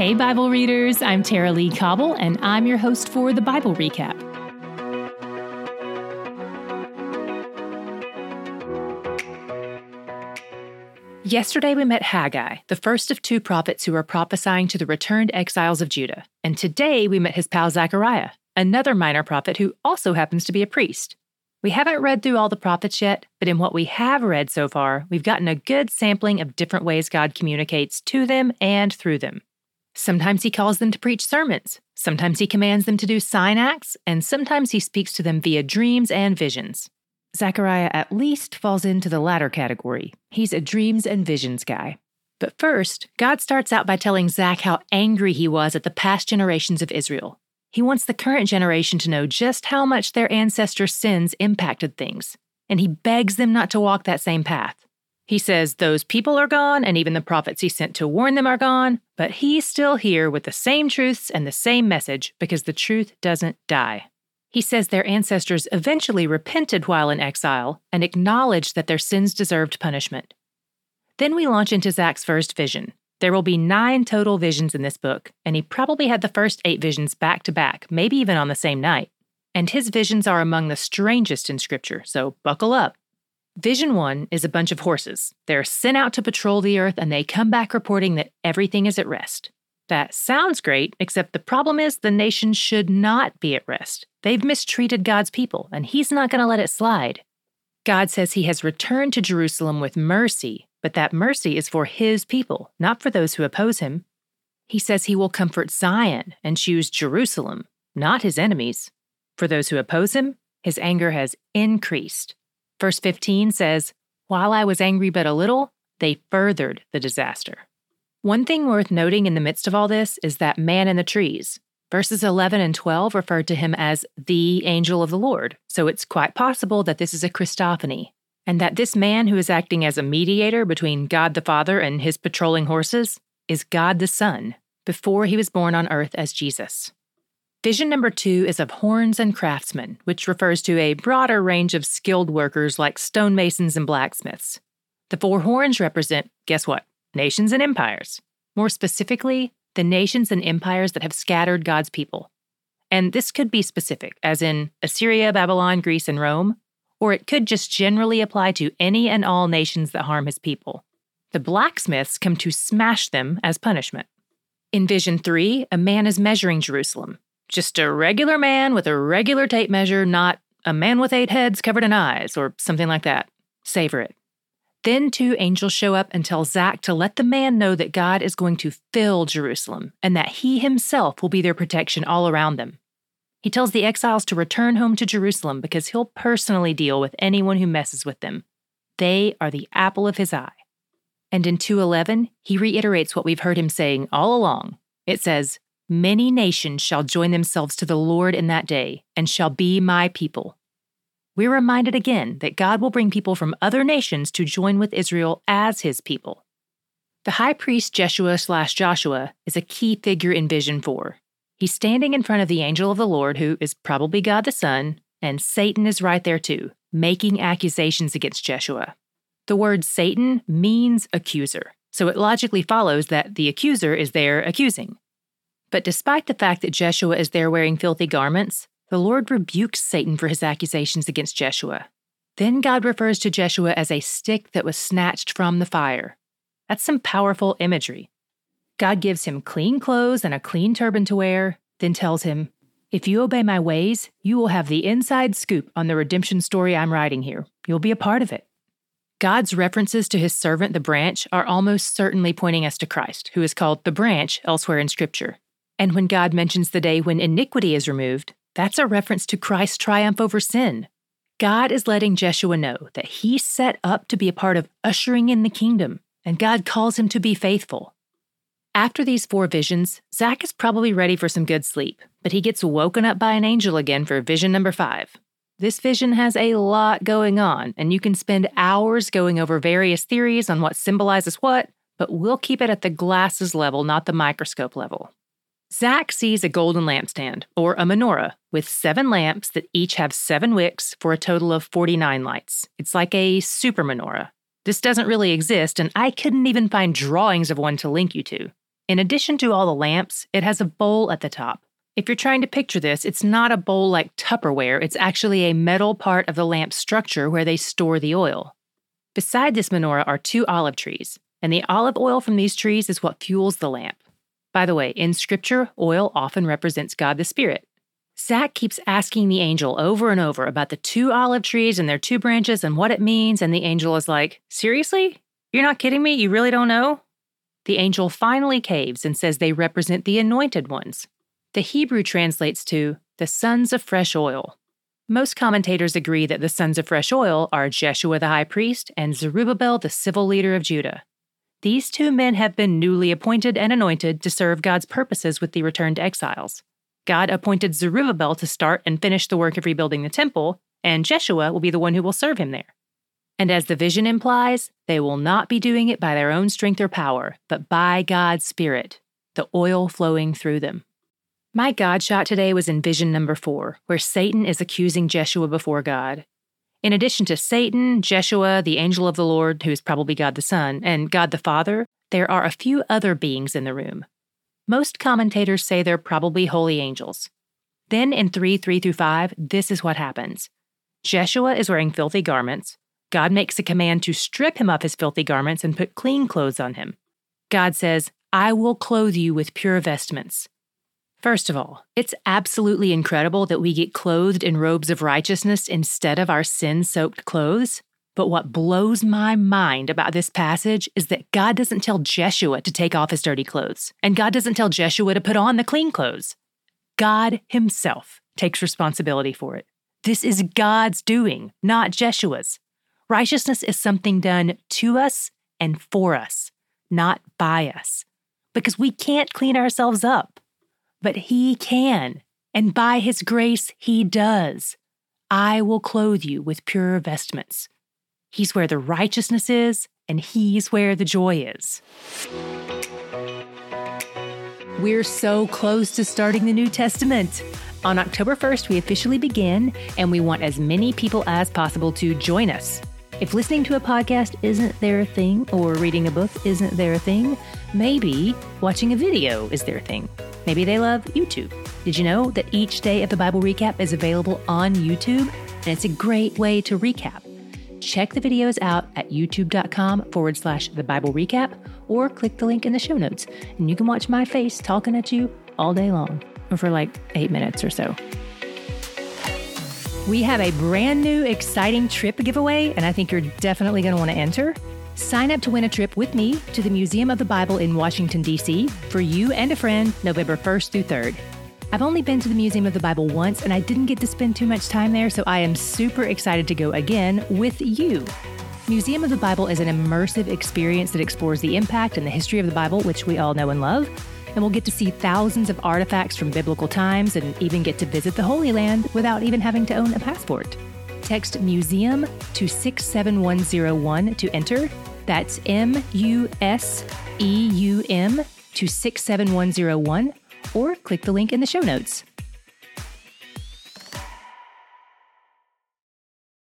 Hey, Bible readers, I'm Tara-Leigh Cobble, and I'm your host for the Bible Recap. Yesterday, we met Haggai, the first of two prophets who are prophesying to the returned exiles of Judah. And today, we met his pal Zechariah, another minor prophet who also happens to be a priest. We haven't read through all the prophets yet, but in what we have read so far, we've gotten a good sampling of different ways God communicates to them and through them. Sometimes he calls them to preach sermons, sometimes he commands them to do sign acts, and sometimes he speaks to them via dreams and visions. Zechariah at least falls into the latter category. He's a dreams and visions guy. But first, God starts out by telling Zach how angry he was at the past generations of Israel he wants the current generation to know just how much their ancestors' sins impacted things, and he begs them not to walk that same path. He says those people are gone, and even the prophets he sent to warn them are gone, but he's still here with the same truths and the same message because the truth doesn't die. He says their ancestors eventually repented while in exile and acknowledged that their sins deserved punishment. Then we launch into Zach's first vision, there will be nine total visions in this book, and he probably had the first eight visions back to back, maybe even on the same night. And his visions are among the strangest in Scripture, so buckle up. Vision 1 is a bunch of horses. They're sent out to patrol the earth and they come back reporting that everything is at rest. That sounds great, except the problem is the nation should not be at rest. They've mistreated God's people, and He's not going to let it slide. God says He has returned to Jerusalem with mercy, but that mercy is for his people, not for those who oppose him. He says he will comfort Zion and choose Jerusalem, not his enemies. For those who oppose him, his anger has increased. Verse 15 says, While I was angry but a little, they furthered the disaster. One thing worth noting in the midst of all this is that man in the trees. Verses 11 and 12 referred to him as the angel of the Lord, so it's quite possible that this is a Christophany, and that this man who is acting as a mediator between God the Father and his patrolling horses is God the Son before he was born on earth as Jesus. Vision number two is of horns and craftsmen, which refers to a broader range of skilled workers like stonemasons and blacksmiths. The four horns represent, guess what? Nations and empires. More specifically, the nations and empires that have scattered God's people. And this could be specific, as in Assyria, Babylon, Greece, and Rome, or it could just generally apply to any and all nations that harm his people. The blacksmiths come to smash them as punishment. In Vision 3, a man is measuring Jerusalem. Just a regular man with a regular tape measure, not a man with eight heads covered in eyes, or something like that. Savor it. Then two angels show up and tell Zach to let the man know that God is going to fill Jerusalem and that he himself will be their protection all around them. He tells the exiles to return home to Jerusalem because he'll personally deal with anyone who messes with them. They are the apple of his eye. And in 211, he reiterates what we've heard him saying all along. It says, Many nations shall join themselves to the Lord in that day, and shall be my people. We're reminded again that God will bring people from other nations to join with Israel as his people. The high priest Jeshua slash Joshua is a key figure in Vision 4. He's standing in front of the angel of the Lord, who is probably God the Son, and Satan is right there too, making accusations against Jeshua. The word Satan means accuser, so it logically follows that the accuser is there accusing. But despite the fact that Jeshua is there wearing filthy garments, the Lord rebukes Satan for his accusations against Jeshua. Then God refers to Jeshua as a stick that was snatched from the fire. That's some powerful imagery. God gives him clean clothes and a clean turban to wear, then tells him, If you obey my ways, you will have the inside scoop on the redemption story I'm writing here. You'll be a part of it. God's references to his servant, the branch, are almost certainly pointing us to Christ, who is called the branch elsewhere in Scripture. And when God mentions the day when iniquity is removed, that's a reference to Christ's triumph over sin. God is letting Jeshua know that he's set up to be a part of ushering in the kingdom, and God calls him to be faithful. After these four visions, Zach is probably ready for some good sleep, but he gets woken up by an angel again for vision number five. This vision has a lot going on, and you can spend hours going over various theories on what symbolizes what, but we'll keep it at the glasses level, not the microscope level. Zach sees a golden lampstand, or a menorah, with seven lamps that each have seven wicks for a total of 49 lights. It's like a super menorah. This doesn't really exist, and I couldn't even find drawings of one to link you to. In addition to all the lamps, it has a bowl at the top. If you're trying to picture this, it's not a bowl like Tupperware, it's actually a metal part of the lamp structure where they store the oil. Beside this menorah are two olive trees, and the olive oil from these trees is what fuels the lamp. By the way, in scripture, oil often represents God the Spirit. Zach keeps asking the angel over and over about the two olive trees and their two branches and what it means, and the angel is like, Seriously? You're not kidding me? You really don't know? The angel finally caves and says they represent the anointed ones, the Hebrew translates to the sons of fresh oil. Most commentators agree that the sons of fresh oil are Jeshua the high priest and Zerubbabel the civil leader of Judah. These two men have been newly appointed and anointed to serve God's purposes with the returned exiles. God appointed Zerubbabel to start and finish the work of rebuilding the temple, and Jeshua will be the one who will serve him there. And as the vision implies, they will not be doing it by their own strength or power, but by God's Spirit, the oil flowing through them. My God shot today was in vision number four, where Satan is accusing Jeshua before God. In addition to Satan, Jeshua, the angel of the Lord, who is probably God the Son, and God the Father, there are a few other beings in the room. Most commentators say they're probably holy angels. Then in 3 3 through 5, this is what happens Jeshua is wearing filthy garments. God makes a command to strip him of his filthy garments and put clean clothes on him. God says, I will clothe you with pure vestments. First of all, it's absolutely incredible that we get clothed in robes of righteousness instead of our sin soaked clothes. But what blows my mind about this passage is that God doesn't tell Jeshua to take off his dirty clothes, and God doesn't tell Jeshua to put on the clean clothes. God Himself takes responsibility for it. This is God's doing, not Jeshua's. Righteousness is something done to us and for us, not by us, because we can't clean ourselves up but He can, and by His grace He does. I will clothe you with pure vestments. He's where the righteousness is, and He's where the joy is. We're so close to starting the New Testament. On October 1st, we officially begin, and we want as many people as possible to join us. If listening to a podcast isn't their thing, or reading a book isn't their thing, maybe watching a video is their thing. Maybe they love YouTube. Did you know that each day of the Bible recap is available on YouTube? And it's a great way to recap. Check the videos out at youtube.com forward slash the Bible recap or click the link in the show notes. And you can watch my face talking at you all day long for like eight minutes or so. We have a brand new exciting trip giveaway, and I think you're definitely going to want to enter. Sign up to win a trip with me to the Museum of the Bible in Washington, D.C. for you and a friend November 1st through 3rd. I've only been to the Museum of the Bible once and I didn't get to spend too much time there, so I am super excited to go again with you. Museum of the Bible is an immersive experience that explores the impact and the history of the Bible, which we all know and love. And we'll get to see thousands of artifacts from biblical times and even get to visit the Holy Land without even having to own a passport. Text museum to 67101 to enter that's M U S E U M to 67101 or click the link in the show notes.